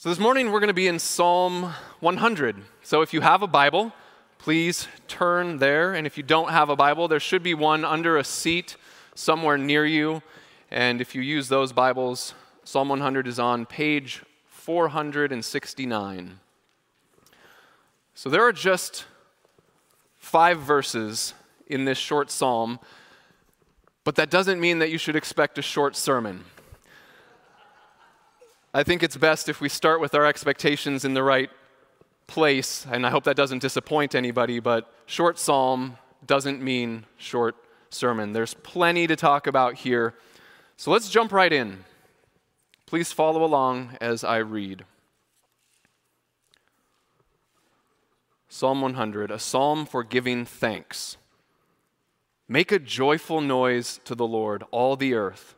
So, this morning we're going to be in Psalm 100. So, if you have a Bible, please turn there. And if you don't have a Bible, there should be one under a seat somewhere near you. And if you use those Bibles, Psalm 100 is on page 469. So, there are just five verses in this short psalm, but that doesn't mean that you should expect a short sermon. I think it's best if we start with our expectations in the right place, and I hope that doesn't disappoint anybody, but short psalm doesn't mean short sermon. There's plenty to talk about here. So let's jump right in. Please follow along as I read. Psalm 100, a psalm for giving thanks. Make a joyful noise to the Lord, all the earth.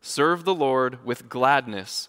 Serve the Lord with gladness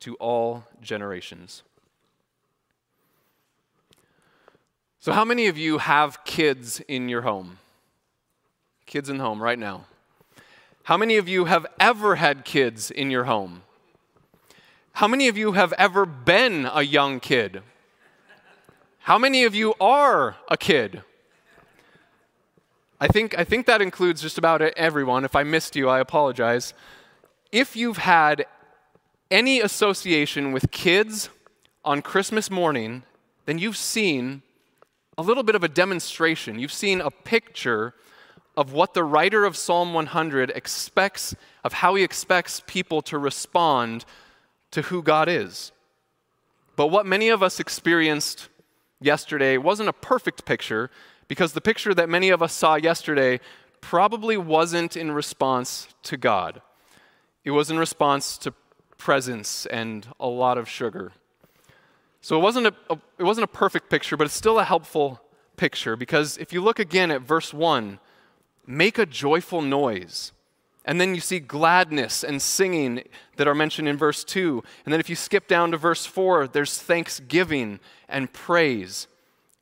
to all generations. So, how many of you have kids in your home? Kids in home right now. How many of you have ever had kids in your home? How many of you have ever been a young kid? How many of you are a kid? I think, I think that includes just about everyone. If I missed you, I apologize. If you've had any association with kids on Christmas morning, then you've seen a little bit of a demonstration. You've seen a picture of what the writer of Psalm 100 expects, of how he expects people to respond to who God is. But what many of us experienced yesterday wasn't a perfect picture because the picture that many of us saw yesterday probably wasn't in response to God. It was in response to presents and a lot of sugar. So it wasn't a, a, it wasn't a perfect picture, but it's still a helpful picture because if you look again at verse 1, make a joyful noise. And then you see gladness and singing that are mentioned in verse 2. And then if you skip down to verse 4, there's thanksgiving and praise.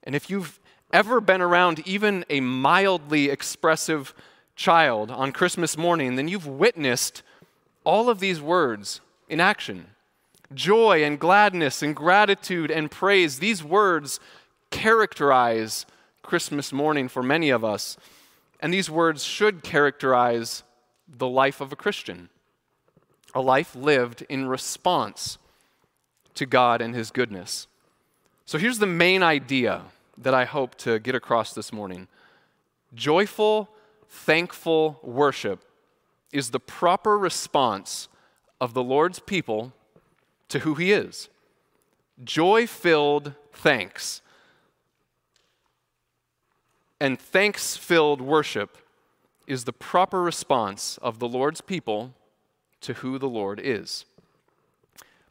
And if you've ever been around even a mildly expressive child on Christmas morning, then you've witnessed all of these words in action. Joy and gladness and gratitude and praise, these words characterize Christmas morning for many of us. And these words should characterize the life of a Christian a life lived in response to God and His goodness. So here's the main idea that I hope to get across this morning joyful, thankful worship is the proper response of the Lord's people to who He is. Joy filled thanks and thanks filled worship is the proper response of the Lord's people to who the Lord is.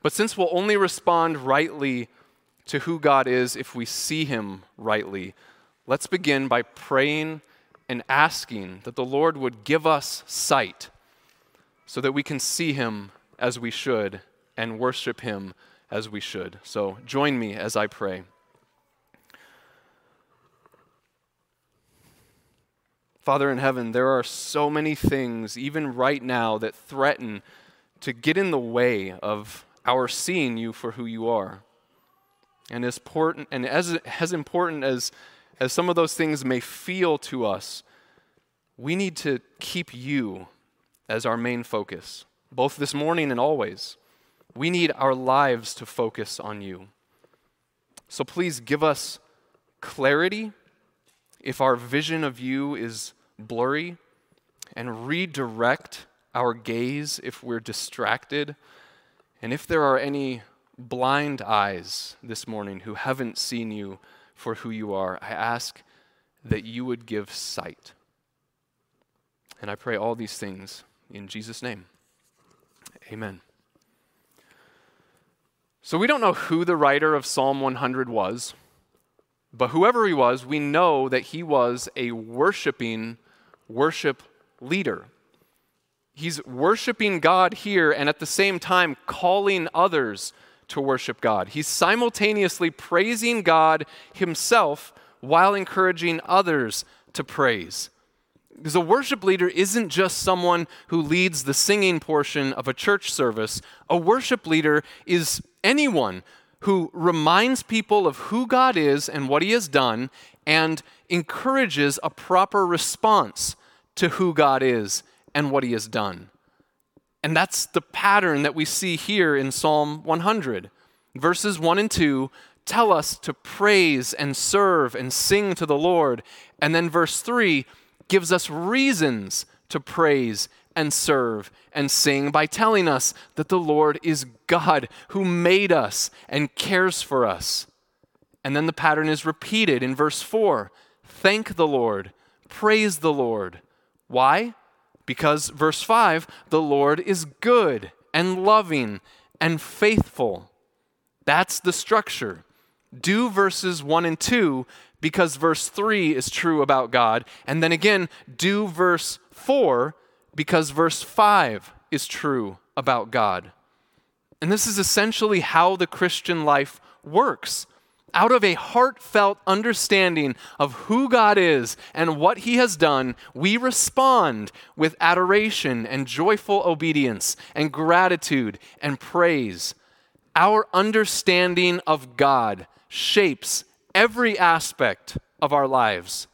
But since we'll only respond rightly to who God is if we see Him rightly, let's begin by praying and asking that the Lord would give us sight so that we can see Him as we should and worship Him as we should. So join me as I pray. Father in heaven, there are so many things, even right now, that threaten to get in the way of our seeing you for who you are. And as important, and as, as important as, as some of those things may feel to us, we need to keep you as our main focus both this morning and always. We need our lives to focus on you. So please give us clarity if our vision of you is blurry, and redirect our gaze if we're distracted. And if there are any blind eyes this morning who haven't seen you for who you are, I ask that you would give sight. And I pray all these things in Jesus' name. Amen. So we don't know who the writer of Psalm 100 was, but whoever he was, we know that he was a worshiping worship leader. He's worshiping God here and at the same time calling others to worship God. He's simultaneously praising God himself while encouraging others to praise. Because a worship leader isn't just someone who leads the singing portion of a church service. A worship leader is anyone who reminds people of who God is and what He has done and encourages a proper response to who God is and what He has done. And that's the pattern that we see here in Psalm 100. Verses 1 and 2 tell us to praise and serve and sing to the Lord. And then verse 3 gives us reasons to praise and serve and sing by telling us that the Lord is God who made us and cares for us. And then the pattern is repeated in verse 4 Thank the Lord, praise the Lord. Why? Because, verse 5, the Lord is good and loving and faithful. That's the structure. Do verses 1 and 2 because verse 3 is true about God. And then again, do verse 4 because verse 5 is true about God. And this is essentially how the Christian life works. Out of a heartfelt understanding of who God is and what He has done, we respond with adoration and joyful obedience and gratitude and praise. Our understanding of God shapes every aspect of our lives.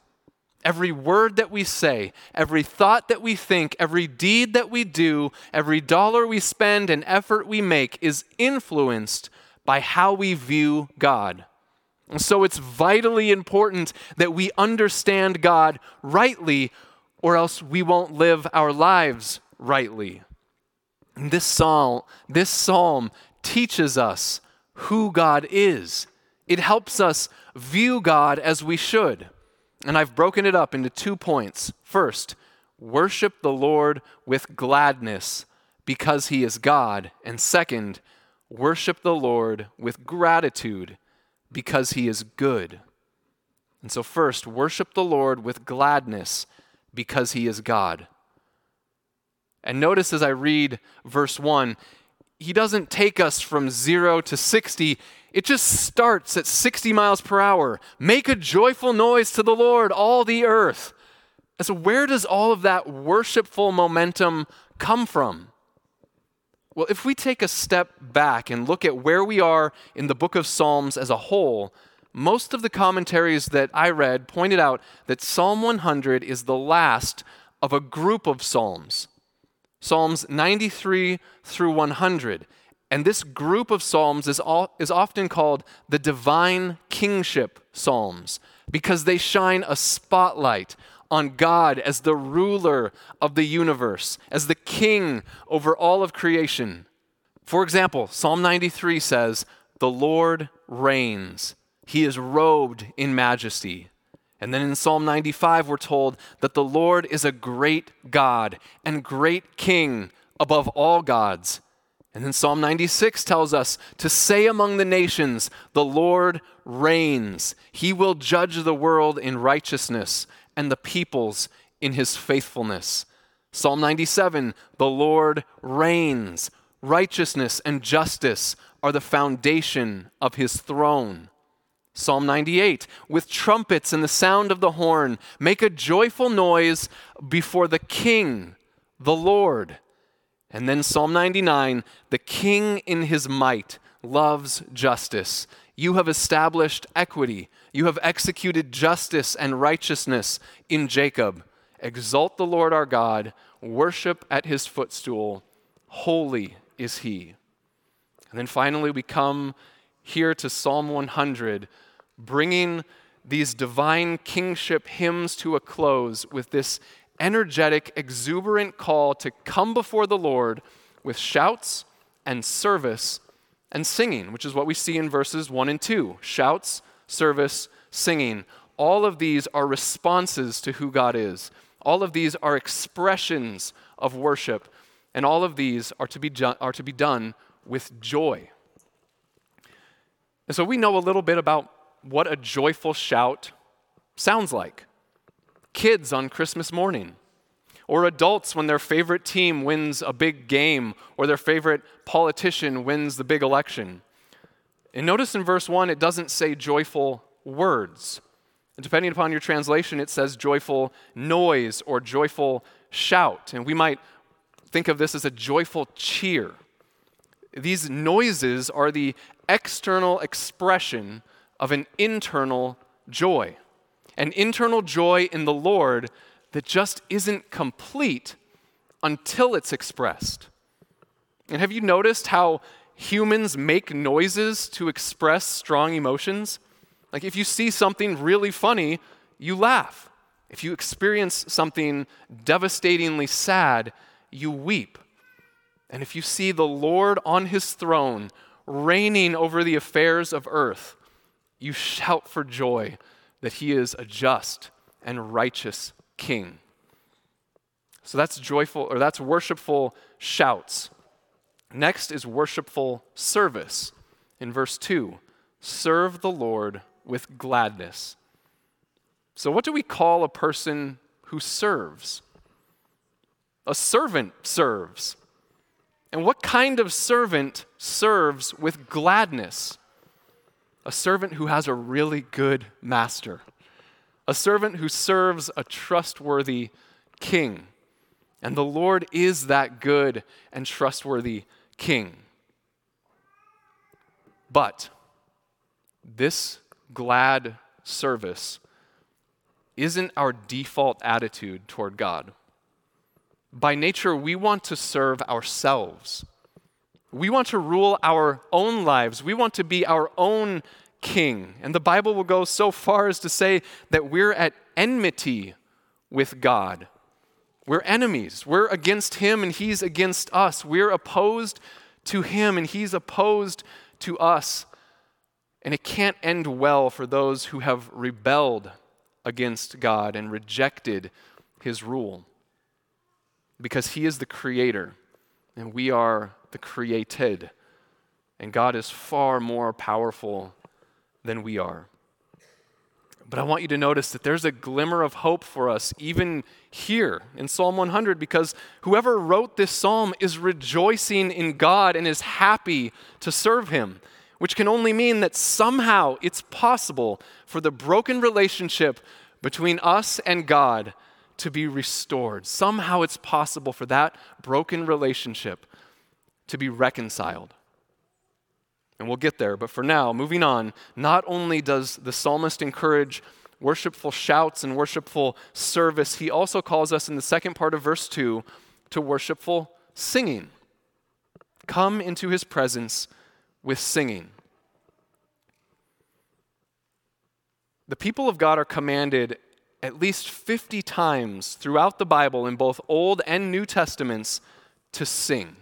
Every word that we say, every thought that we think, every deed that we do, every dollar we spend and effort we make is influenced by how we view God. And so it's vitally important that we understand God rightly, or else we won't live our lives rightly. And this psalm, this psalm teaches us who God is. It helps us view God as we should. And I've broken it up into two points. First, worship the Lord with gladness because he is God. And second, worship the Lord with gratitude because he is good. And so, first, worship the Lord with gladness because he is God. And notice as I read verse 1, he doesn't take us from zero to 60. It just starts at 60 miles per hour. Make a joyful noise to the Lord, all the earth. And so, where does all of that worshipful momentum come from? Well, if we take a step back and look at where we are in the book of Psalms as a whole, most of the commentaries that I read pointed out that Psalm 100 is the last of a group of Psalms. Psalms 93 through 100. And this group of Psalms is, all, is often called the divine kingship Psalms because they shine a spotlight on God as the ruler of the universe, as the king over all of creation. For example, Psalm 93 says, The Lord reigns, he is robed in majesty. And then in Psalm 95, we're told that the Lord is a great God and great king above all gods. And then Psalm 96 tells us to say among the nations, The Lord reigns. He will judge the world in righteousness and the peoples in his faithfulness. Psalm 97 The Lord reigns. Righteousness and justice are the foundation of his throne. Psalm 98, with trumpets and the sound of the horn, make a joyful noise before the King, the Lord. And then Psalm 99, the King in his might loves justice. You have established equity. You have executed justice and righteousness in Jacob. Exalt the Lord our God, worship at his footstool. Holy is he. And then finally, we come here to Psalm 100 bringing these divine kingship hymns to a close with this energetic, exuberant call to come before the Lord with shouts and service and singing, which is what we see in verses 1 and 2. Shouts, service, singing. All of these are responses to who God is. All of these are expressions of worship. And all of these are to be, are to be done with joy. And so we know a little bit about what a joyful shout sounds like. Kids on Christmas morning, or adults when their favorite team wins a big game, or their favorite politician wins the big election. And notice in verse 1, it doesn't say joyful words. And depending upon your translation, it says joyful noise or joyful shout. And we might think of this as a joyful cheer. These noises are the external expression of an internal joy, an internal joy in the Lord that just isn't complete until it's expressed. And have you noticed how humans make noises to express strong emotions? Like if you see something really funny, you laugh. If you experience something devastatingly sad, you weep. And if you see the Lord on his throne reigning over the affairs of earth, you shout for joy that he is a just and righteous king. So that's joyful, or that's worshipful shouts. Next is worshipful service. In verse 2, serve the Lord with gladness. So, what do we call a person who serves? A servant serves. And what kind of servant serves with gladness? A servant who has a really good master. A servant who serves a trustworthy king. And the Lord is that good and trustworthy king. But this glad service isn't our default attitude toward God. By nature, we want to serve ourselves. We want to rule our own lives. We want to be our own king. And the Bible will go so far as to say that we're at enmity with God. We're enemies. We're against him and he's against us. We're opposed to him and he's opposed to us. And it can't end well for those who have rebelled against God and rejected his rule. Because he is the creator and we are the created. And God is far more powerful than we are. But I want you to notice that there's a glimmer of hope for us even here in Psalm 100 because whoever wrote this psalm is rejoicing in God and is happy to serve him, which can only mean that somehow it's possible for the broken relationship between us and God to be restored. Somehow it's possible for that broken relationship to be reconciled. And we'll get there. But for now, moving on, not only does the psalmist encourage worshipful shouts and worshipful service, he also calls us in the second part of verse 2 to worshipful singing. Come into his presence with singing. The people of God are commanded at least 50 times throughout the Bible in both Old and New Testaments to sing.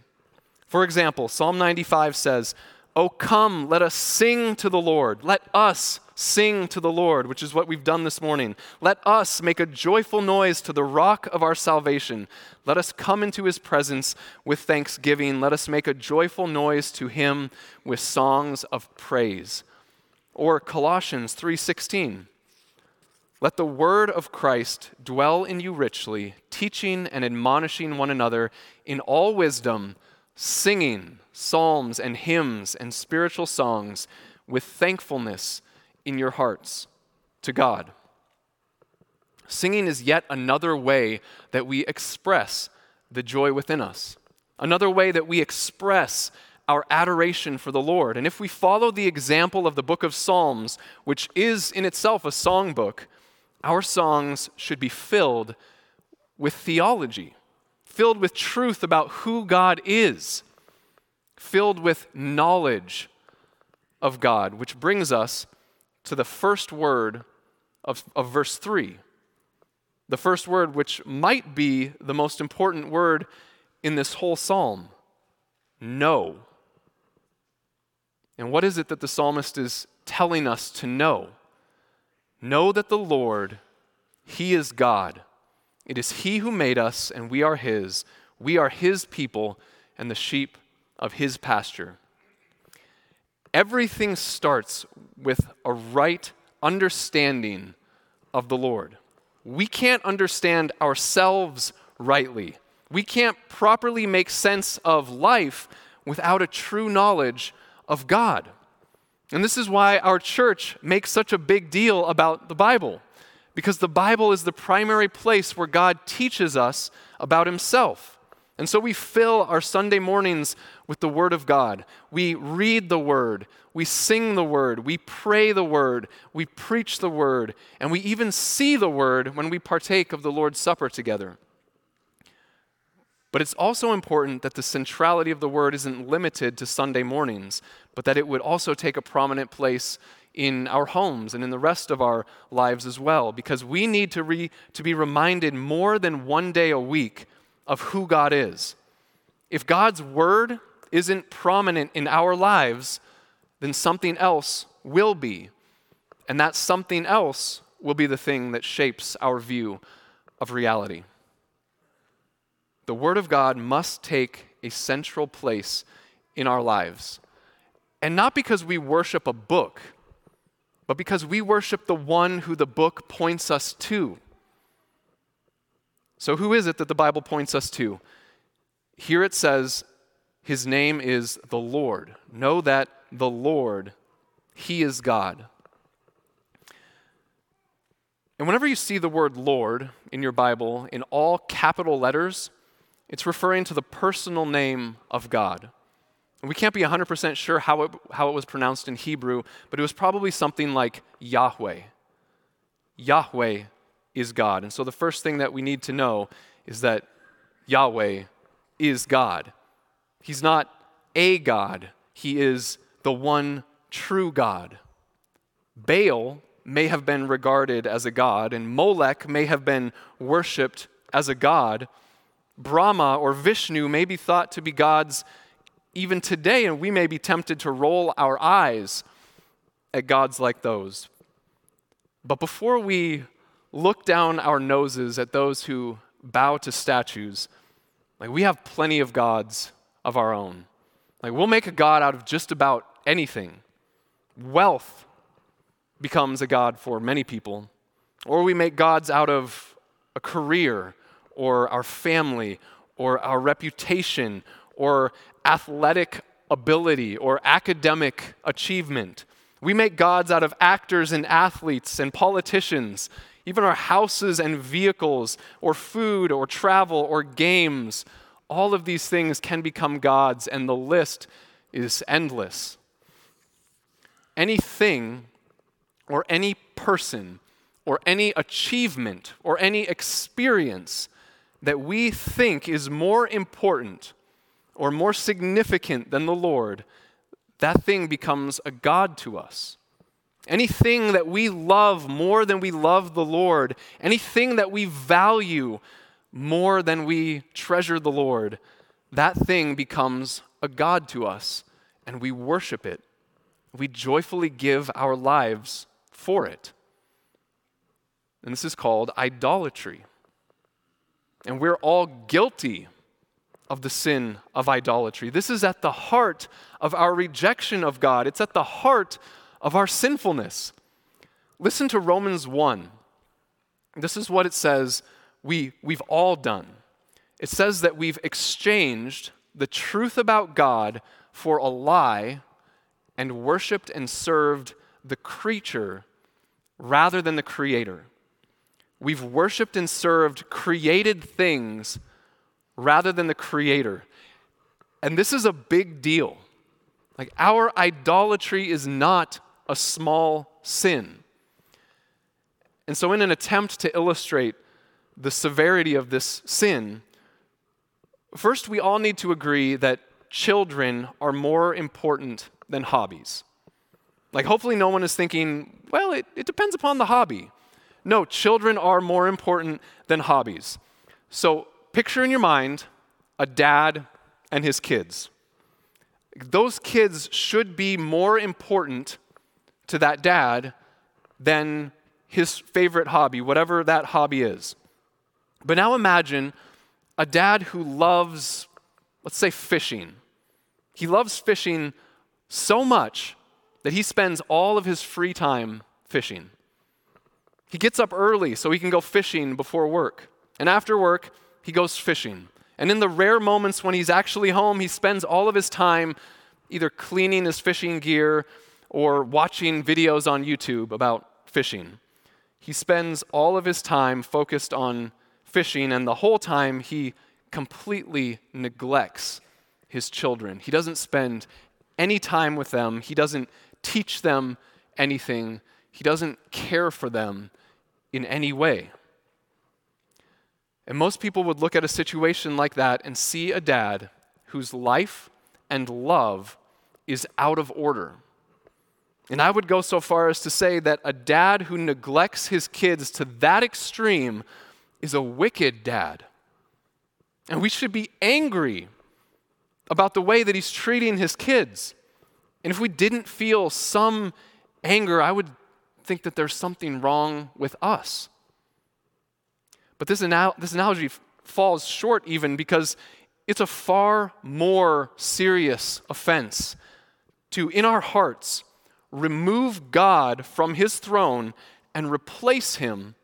For example, Psalm 95 says, Oh, come, let us sing to the Lord. Let us sing to the Lord, which is what we've done this morning. Let us make a joyful noise to the rock of our salvation. Let us come into his presence with thanksgiving. Let us make a joyful noise to him with songs of praise. Or Colossians 3:16. Let the word of Christ dwell in you richly, teaching and admonishing one another in all wisdom singing psalms and hymns and spiritual songs with thankfulness in your hearts to God. Singing is yet another way that we express the joy within us, another way that we express our adoration for the Lord. And if we follow the example of the book of Psalms, which is in itself a songbook, our songs should be filled with theology filled with truth about who God is, filled with knowledge of God, which brings us to the first word of, of verse 3. The first word, which might be the most important word in this whole psalm know. And what is it that the psalmist is telling us to know? Know that the Lord, He is God. It is He who made us, and we are His. We are His people and the sheep of His pasture. everything starts with a right understanding of the Lord. We can't understand ourselves rightly. We can't properly make sense of life without a true knowledge of God. And this is why our church makes such a big deal about the Bible, because the Bible is the primary place where God teaches us about Himself. And so we fill our Sunday mornings with the Word of God. We read the Word, we sing the Word, we pray the Word, we preach the Word, and we even see the Word when we partake of the Lord's Supper together. But it's also important that the centrality of the word isn't limited to Sunday mornings, but that it would also take a prominent place in our homes and in the rest of our lives as well, because we need to, re, to be reminded more than one day a week of who God is. If God's word isn't prominent in our lives, then something else will be. And that something else will be the thing that shapes our view of reality the Word of God must take a central place in our lives. And not because we worship a book, but because we worship the one who the book points us to. So, who is it that the Bible points us to? Here it says, His name is the Lord. Know that the Lord, He is God. And whenever you see the word Lord in your Bible in all capital letters, it's referring to the personal name of God. And we can't be 100% sure how it, how it was pronounced in Hebrew, but it was probably something like Yahweh. Yahweh is God. And so the first thing that we need to know is that Yahweh is God. He's not a God, He is the one true God. Baal may have been regarded as a god, and Molech may have been worshiped as a god. Brahma or Vishnu may be thought to be gods even today, and we may be tempted to roll our eyes at gods like those. But before we look down our noses at those who bow to statues, like we have plenty of gods of our own. Like we'll make a god out of just about anything. Wealth becomes a god for many people, or we make gods out of a career or our family or our reputation or athletic ability or academic achievement. We make gods out of actors and athletes and politicians, even our houses and vehicles, or food or travel or games. All of these things can become gods, and the list is endless. Anything or any person or any achievement or any experience that we think is more important or more significant than the Lord, that thing becomes a God to us. Anything that we love more than we love the Lord, anything that we value more than we treasure the Lord, that thing becomes a God to us, and we worship it. We joyfully give our lives for it. And this is called idolatry. And we're all guilty of the sin of idolatry. This is at the heart of our rejection of God, it's at the heart of our sinfulness. Listen to Romans 1. This is what it says we, we've all done. It says that we've exchanged the truth about God for a lie and worshiped and served the creature rather than the creator. We've worshiped and served created things rather than the creator. And this is a big deal. Like, our idolatry is not a small sin. And so, in an attempt to illustrate the severity of this sin, first we all need to agree that children are more important than hobbies. Like, hopefully, no one is thinking, well, it, it depends upon the hobby. No, children are more important than hobbies. So picture in your mind a dad and his kids. Those kids should be more important to that dad than his favorite hobby, whatever that hobby is. But now imagine a dad who loves, let's say, fishing. He loves fishing so much that he spends all of his free time fishing. He gets up early so he can go fishing before work. And after work, he goes fishing. And in the rare moments when he's actually home, he spends all of his time either cleaning his fishing gear or watching videos on YouTube about fishing. He spends all of his time focused on fishing, and the whole time he completely neglects his children. He doesn't spend any time with them, he doesn't teach them anything, he doesn't care for them in any way. And most people would look at a situation like that and see a dad whose life and love is out of order. And I would go so far as to say that a dad who neglects his kids to that extreme is a wicked dad. And we should be angry about the way that he's treating his kids. And if we didn't feel some anger, I would think that there's something wrong with us. But this, anal- this analogy f- falls short even because it's a far more serious offense to, in our hearts, remove God from his throne and replace him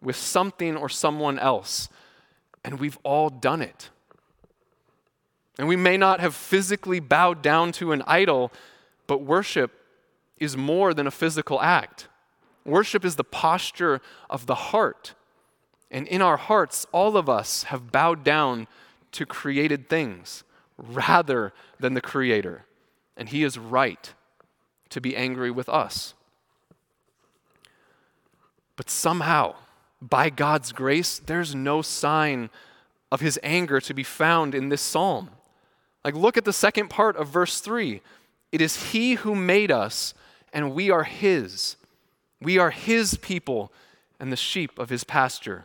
with something or someone else. And we've all done it. And we may not have physically bowed down to an idol, but worship is more than a physical act. Worship is the posture of the heart. And in our hearts, all of us have bowed down to created things rather than the Creator. And He is right to be angry with us. But somehow, by God's grace, there's no sign of His anger to be found in this psalm. Like, look at the second part of verse 3. It is He who made us, and we are His. We are His people and the sheep of His pasture.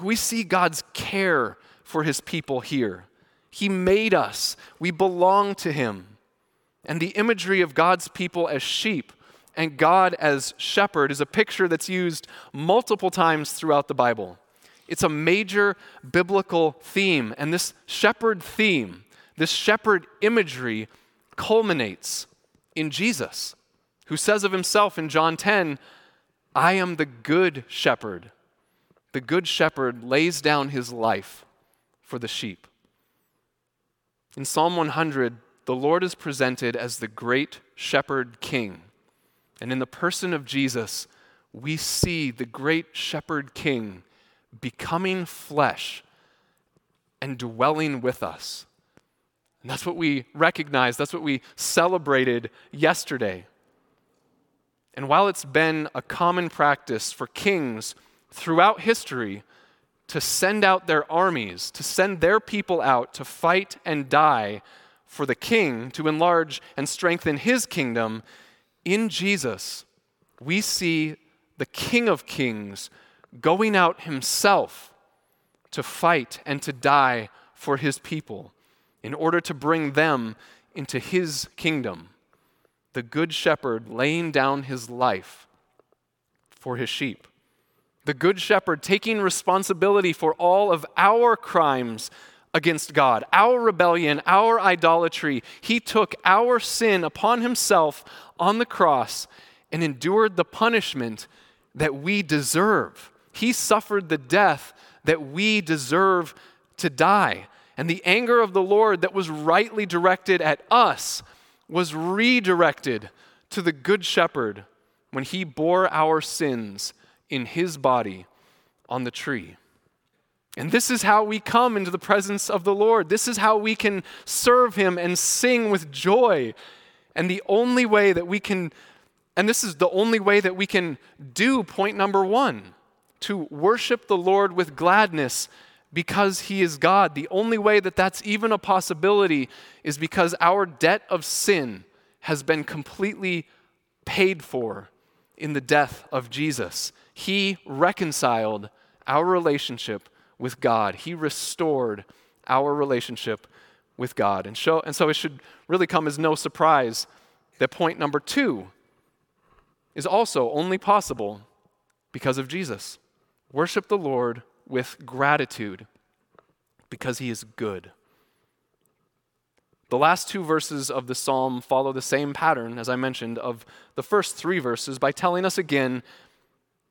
We see God's care for his people here. He made us, we belong to him. And the imagery of God's people as sheep and God as shepherd is a picture that's used multiple times throughout the Bible. It's a major biblical theme, and this shepherd theme, this shepherd imagery, culminates in Jesus, who says of himself in John 10, I am the good shepherd the good shepherd lays down his life for the sheep. In Psalm 100, the Lord is presented as the great shepherd king. And in the person of Jesus, we see the great shepherd king becoming flesh and dwelling with us. And that's what we recognized, that's what we celebrated yesterday. And while it's been a common practice for kings throughout history to send out their armies, to send their people out to fight and die for the king, to enlarge and strengthen his kingdom, in Jesus, we see the King of Kings going out himself to fight and to die for his people in order to bring them into his kingdom. The Good Shepherd laying down his life for his sheep the Good Shepherd taking responsibility for all of our crimes against God, our rebellion, our idolatry. He took our sin upon himself on the cross and endured the punishment that we deserve. He suffered the death that we deserve to die. And the anger of the Lord that was rightly directed at us was redirected to the Good Shepherd when he bore our sins in his body on the tree. And this is how we come into the presence of the Lord. This is how we can serve him and sing with joy. And the only way that we can, and this is the only way that we can do point number one to worship the Lord with gladness because he is God. The only way that that's even a possibility is because our debt of sin has been completely paid for in the death of Jesus. He reconciled our relationship with God, He restored our relationship with God. And, show, and so it should really come as no surprise that point number two is also only possible because of Jesus. Worship the Lord with gratitude because He is good. The last two verses of the psalm follow the same pattern, as I mentioned, of the first three verses by telling us again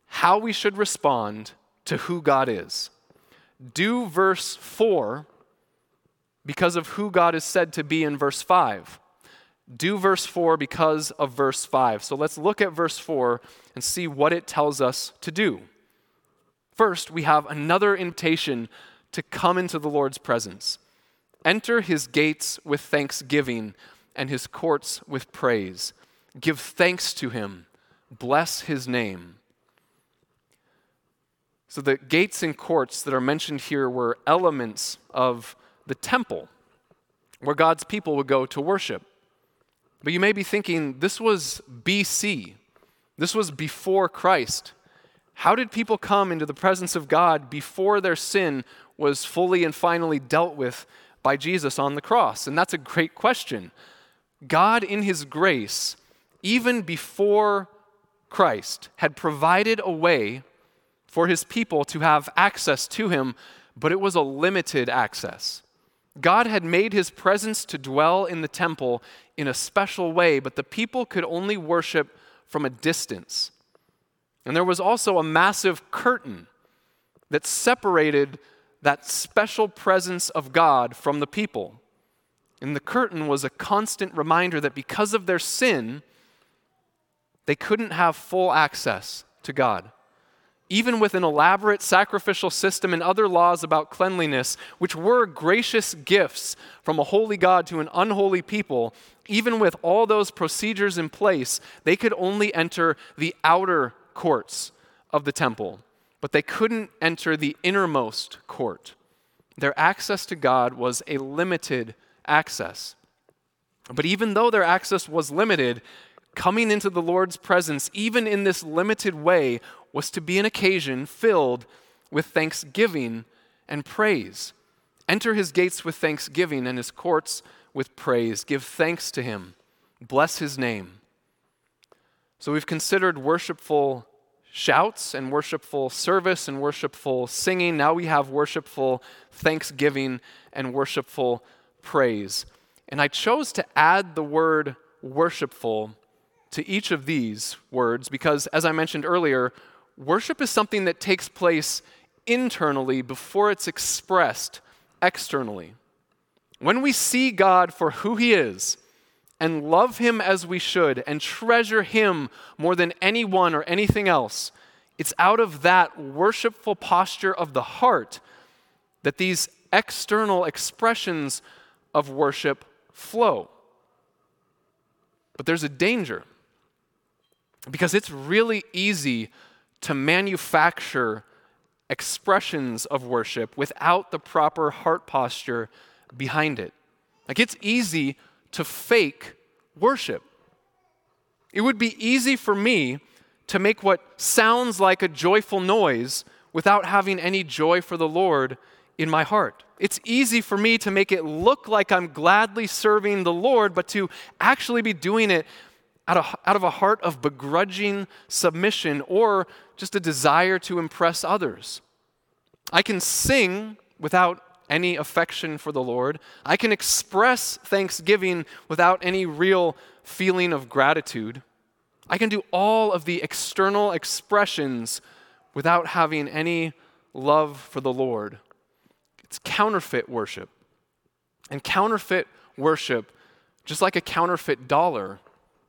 how we should respond to who God is. Do verse 4 because of who God is said to be in verse 5. Do verse 4 because of verse 5. So let's look at verse 4 and see what it tells us to do. First, we have another invitation to come into the Lord's presence. Enter his gates with thanksgiving and his courts with praise. Give thanks to him. Bless his name. So, the gates and courts that are mentioned here were elements of the temple where God's people would go to worship. But you may be thinking, this was BC, this was before Christ. How did people come into the presence of God before their sin was fully and finally dealt with by Jesus on the cross? And that's a great question. God, in His grace, even before Christ, had provided a way for His people to have access to Him, but it was a limited access. God had made His presence to dwell in the temple in a special way, but the people could only worship from a distance. And there was also a massive curtain that separated that special presence of God from the people. And the curtain was a constant reminder that because of their sin, they couldn't have full access to God. Even with an elaborate sacrificial system and other laws about cleanliness, which were gracious gifts from a holy God to an unholy people, even with all those procedures in place, they could only enter the outer courts of the temple, but they couldn't enter the innermost court. Their access to God was a limited access. But even though their access was limited, coming into the Lord's presence, even in this limited way, was to be an occasion filled with thanksgiving and praise. Enter his gates with thanksgiving and his courts with praise. Give thanks to him. Bless his name. So we've considered worshipful shouts and worshipful service and worshipful singing. Now we have worshipful thanksgiving and worshipful praise. And I chose to add the word worshipful to each of these words because, as I mentioned earlier, worship is something that takes place internally before it's expressed externally. When we see God for who He is, and love Him as we should and treasure Him more than anyone or anything else, it's out of that worshipful posture of the heart that these external expressions of worship flow. But there's a danger because it's really easy to manufacture expressions of worship without the proper heart posture behind it. Like it's easy to fake worship. It would be easy for me to make what sounds like a joyful noise without having any joy for the Lord in my heart. It's easy for me to make it look like I'm gladly serving the Lord, but to actually be doing it out of, out of a heart of begrudging submission or just a desire to impress others. I can sing without any affection for the Lord. I can express thanksgiving without any real feeling of gratitude. I can do all of the external expressions without having any love for the Lord. It's counterfeit worship. And counterfeit worship, just like a counterfeit dollar,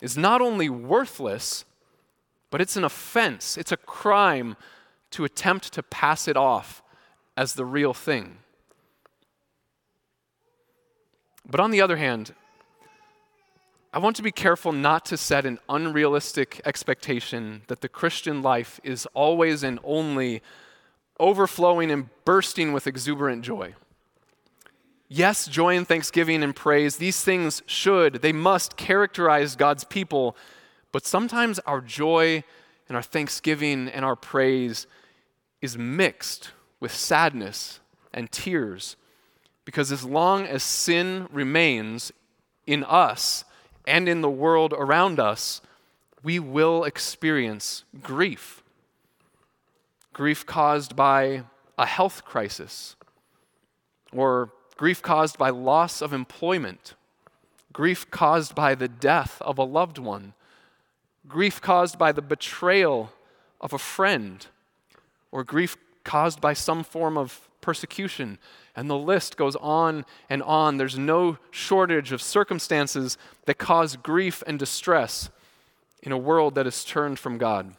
is not only worthless, but it's an offense. It's a crime to attempt to pass it off as the real thing. But on the other hand, I want to be careful not to set an unrealistic expectation that the Christian life is always and only overflowing and bursting with exuberant joy. Yes, joy and thanksgiving and praise, these things should, they must characterize God's people, but sometimes our joy and our thanksgiving and our praise is mixed with sadness and tears because as long as sin remains in us and in the world around us, we will experience grief. Grief caused by a health crisis, or grief caused by loss of employment, grief caused by the death of a loved one, grief caused by the betrayal of a friend, or grief caused by some form of persecution. And the list goes on and on. There's no shortage of circumstances that cause grief and distress in a world that is turned from God.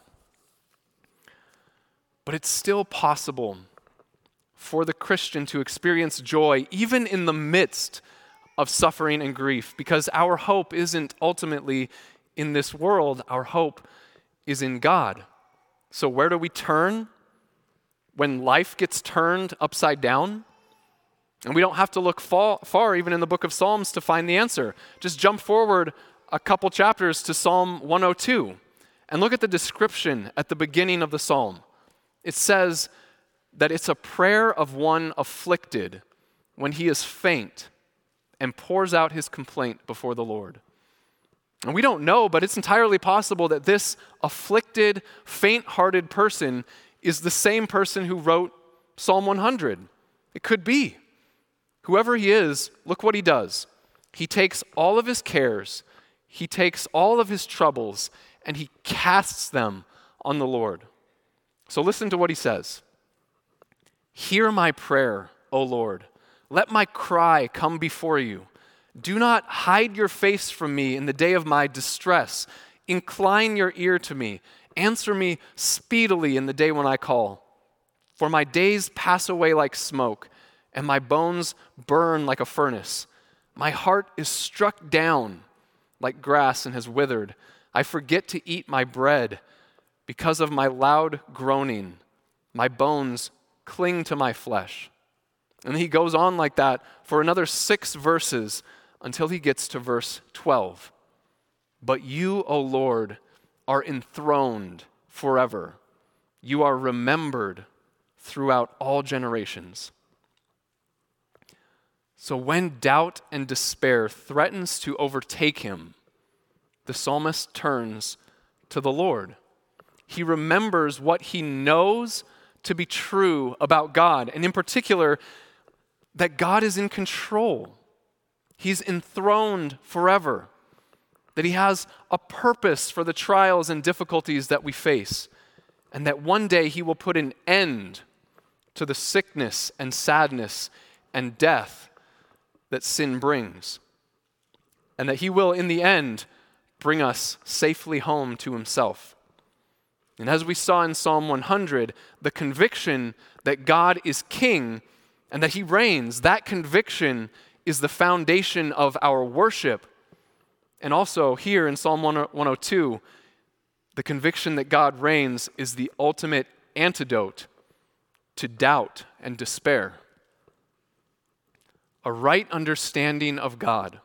But it's still possible for the Christian to experience joy even in the midst of suffering and grief because our hope isn't ultimately in this world, our hope is in God. So, where do we turn when life gets turned upside down? And we don't have to look far, far, even in the book of Psalms, to find the answer. Just jump forward a couple chapters to Psalm 102 and look at the description at the beginning of the psalm. It says that it's a prayer of one afflicted when he is faint and pours out his complaint before the Lord. And we don't know, but it's entirely possible that this afflicted, faint hearted person is the same person who wrote Psalm 100. It could be. Whoever he is, look what he does. He takes all of his cares, he takes all of his troubles, and he casts them on the Lord. So listen to what he says Hear my prayer, O Lord. Let my cry come before you. Do not hide your face from me in the day of my distress. Incline your ear to me. Answer me speedily in the day when I call. For my days pass away like smoke, and my bones burn like a furnace. My heart is struck down like grass and has withered. I forget to eat my bread because of my loud groaning. My bones cling to my flesh. And he goes on like that for another six verses until he gets to verse 12. But you, O Lord, are enthroned forever. You are remembered throughout all generations. So when doubt and despair threatens to overtake him, the psalmist turns to the Lord. He remembers what he knows to be true about God, and in particular, that God is in control. He's enthroned forever, that He has a purpose for the trials and difficulties that we face, and that one day He will put an end to the sickness and sadness and death that sin brings, and that He will, in the end, bring us safely home to Himself. And as we saw in Psalm 100, the conviction that God is King and that He reigns, that conviction is the foundation of our worship. And also, here in Psalm 102, the conviction that God reigns is the ultimate antidote to doubt and despair. A right understanding of God,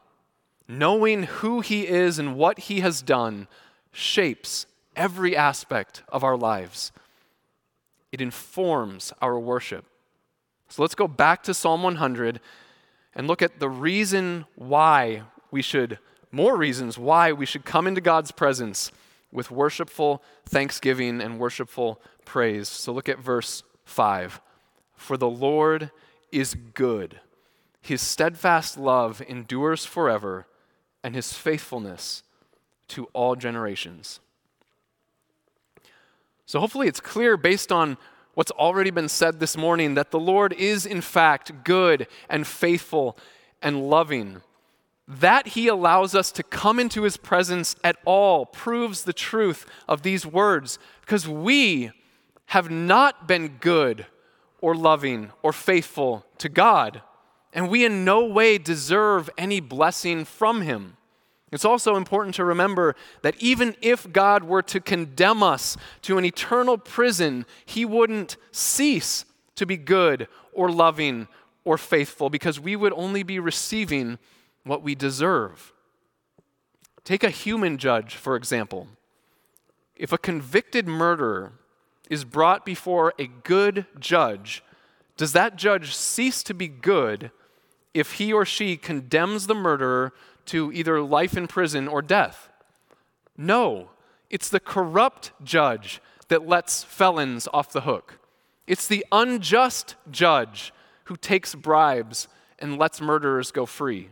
knowing who He is and what He has done, shapes every aspect of our lives. It informs our worship. So let's go back to Psalm 100 and look at the reason why we should, more reasons why we should come into God's presence with worshipful thanksgiving and worshipful praise. So look at verse 5. For the Lord is good, his steadfast love endures forever, and his faithfulness to all generations. So hopefully it's clear based on what's already been said this morning that the Lord is, in fact, good and faithful and loving. That he allows us to come into his presence at all proves the truth of these words because we have not been good or loving or faithful to God, and we in no way deserve any blessing from him. It's also important to remember that even if God were to condemn us to an eternal prison, He wouldn't cease to be good or loving or faithful because we would only be receiving what we deserve. Take a human judge, for example. If a convicted murderer is brought before a good judge, does that judge cease to be good if he or she condemns the murderer to either life in prison or death. No, it's the corrupt judge that lets felons off the hook. It's the unjust judge who takes bribes and lets murderers go free.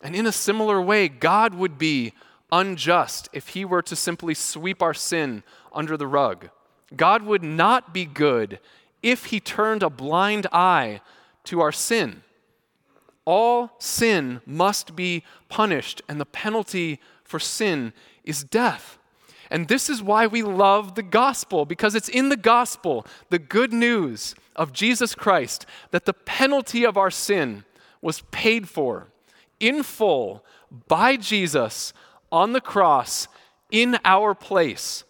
And in a similar way, God would be unjust if he were to simply sweep our sin under the rug. God would not be good if he turned a blind eye to our sin. All sin must be punished, and the penalty for sin is death. And this is why we love the gospel, because it's in the gospel, the good news of Jesus Christ, that the penalty of our sin was paid for in full by Jesus on the cross in our place.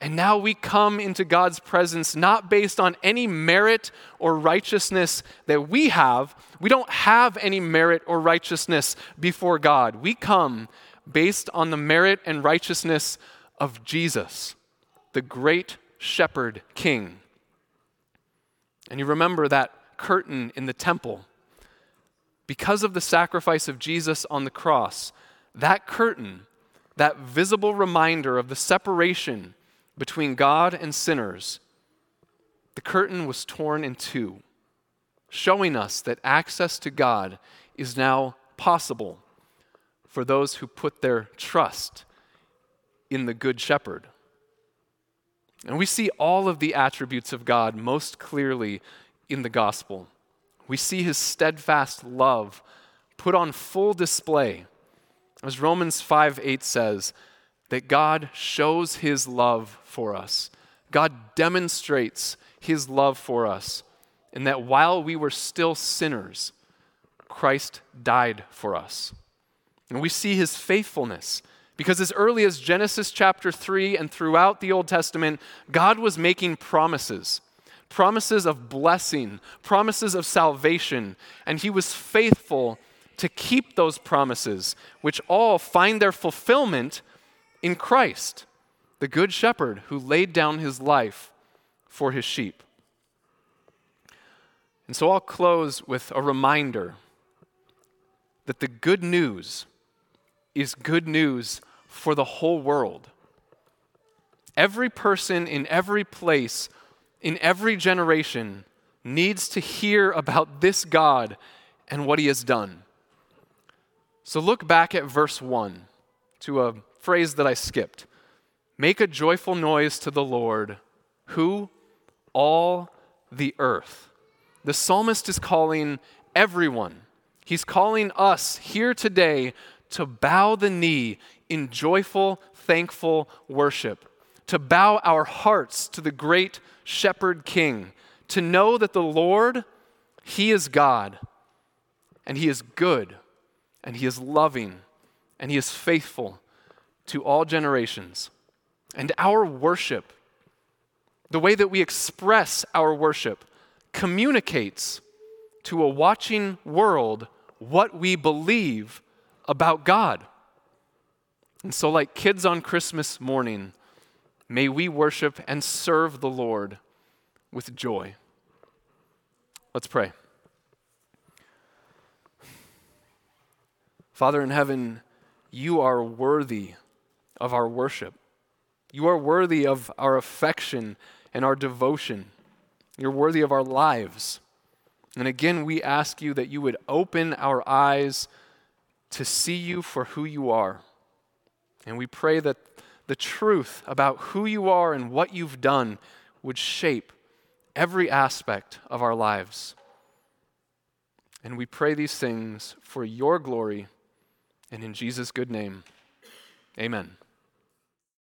And now we come into God's presence not based on any merit or righteousness that we have. We don't have any merit or righteousness before God. We come based on the merit and righteousness of Jesus, the great shepherd king. And you remember that curtain in the temple. Because of the sacrifice of Jesus on the cross, that curtain, that visible reminder of the separation between God and sinners, the curtain was torn in two, showing us that access to God is now possible for those who put their trust in the Good Shepherd. And we see all of the attributes of God most clearly in the gospel. We see his steadfast love put on full display. As Romans 5 8 says, that God shows his love for us. God demonstrates his love for us, and that while we were still sinners, Christ died for us. And we see his faithfulness because as early as Genesis chapter 3 and throughout the Old Testament, God was making promises promises of blessing, promises of salvation, and he was faithful to keep those promises, which all find their fulfillment in Christ, the Good Shepherd who laid down his life for his sheep. And so I'll close with a reminder that the good news is good news for the whole world. Every person in every place, in every generation, needs to hear about this God and what he has done. So look back at verse 1 to a phrase that I skipped. Make a joyful noise to the Lord, who? All the earth. The psalmist is calling everyone. He's calling us here today to bow the knee in joyful, thankful worship, to bow our hearts to the great shepherd king, to know that the Lord, He is God, and He is good, and He is loving, and He is faithful to all generations. And our worship, the way that we express our worship, communicates to a watching world what we believe about God. And so, like kids on Christmas morning, may we worship and serve the Lord with joy. Let's pray. Father in heaven, you are worthy of our worship. You are worthy of our affection and our devotion. You're worthy of our lives. And again, we ask you that you would open our eyes to see you for who you are. And we pray that the truth about who you are and what you've done would shape every aspect of our lives. And we pray these things for your glory and in Jesus' good name. Amen.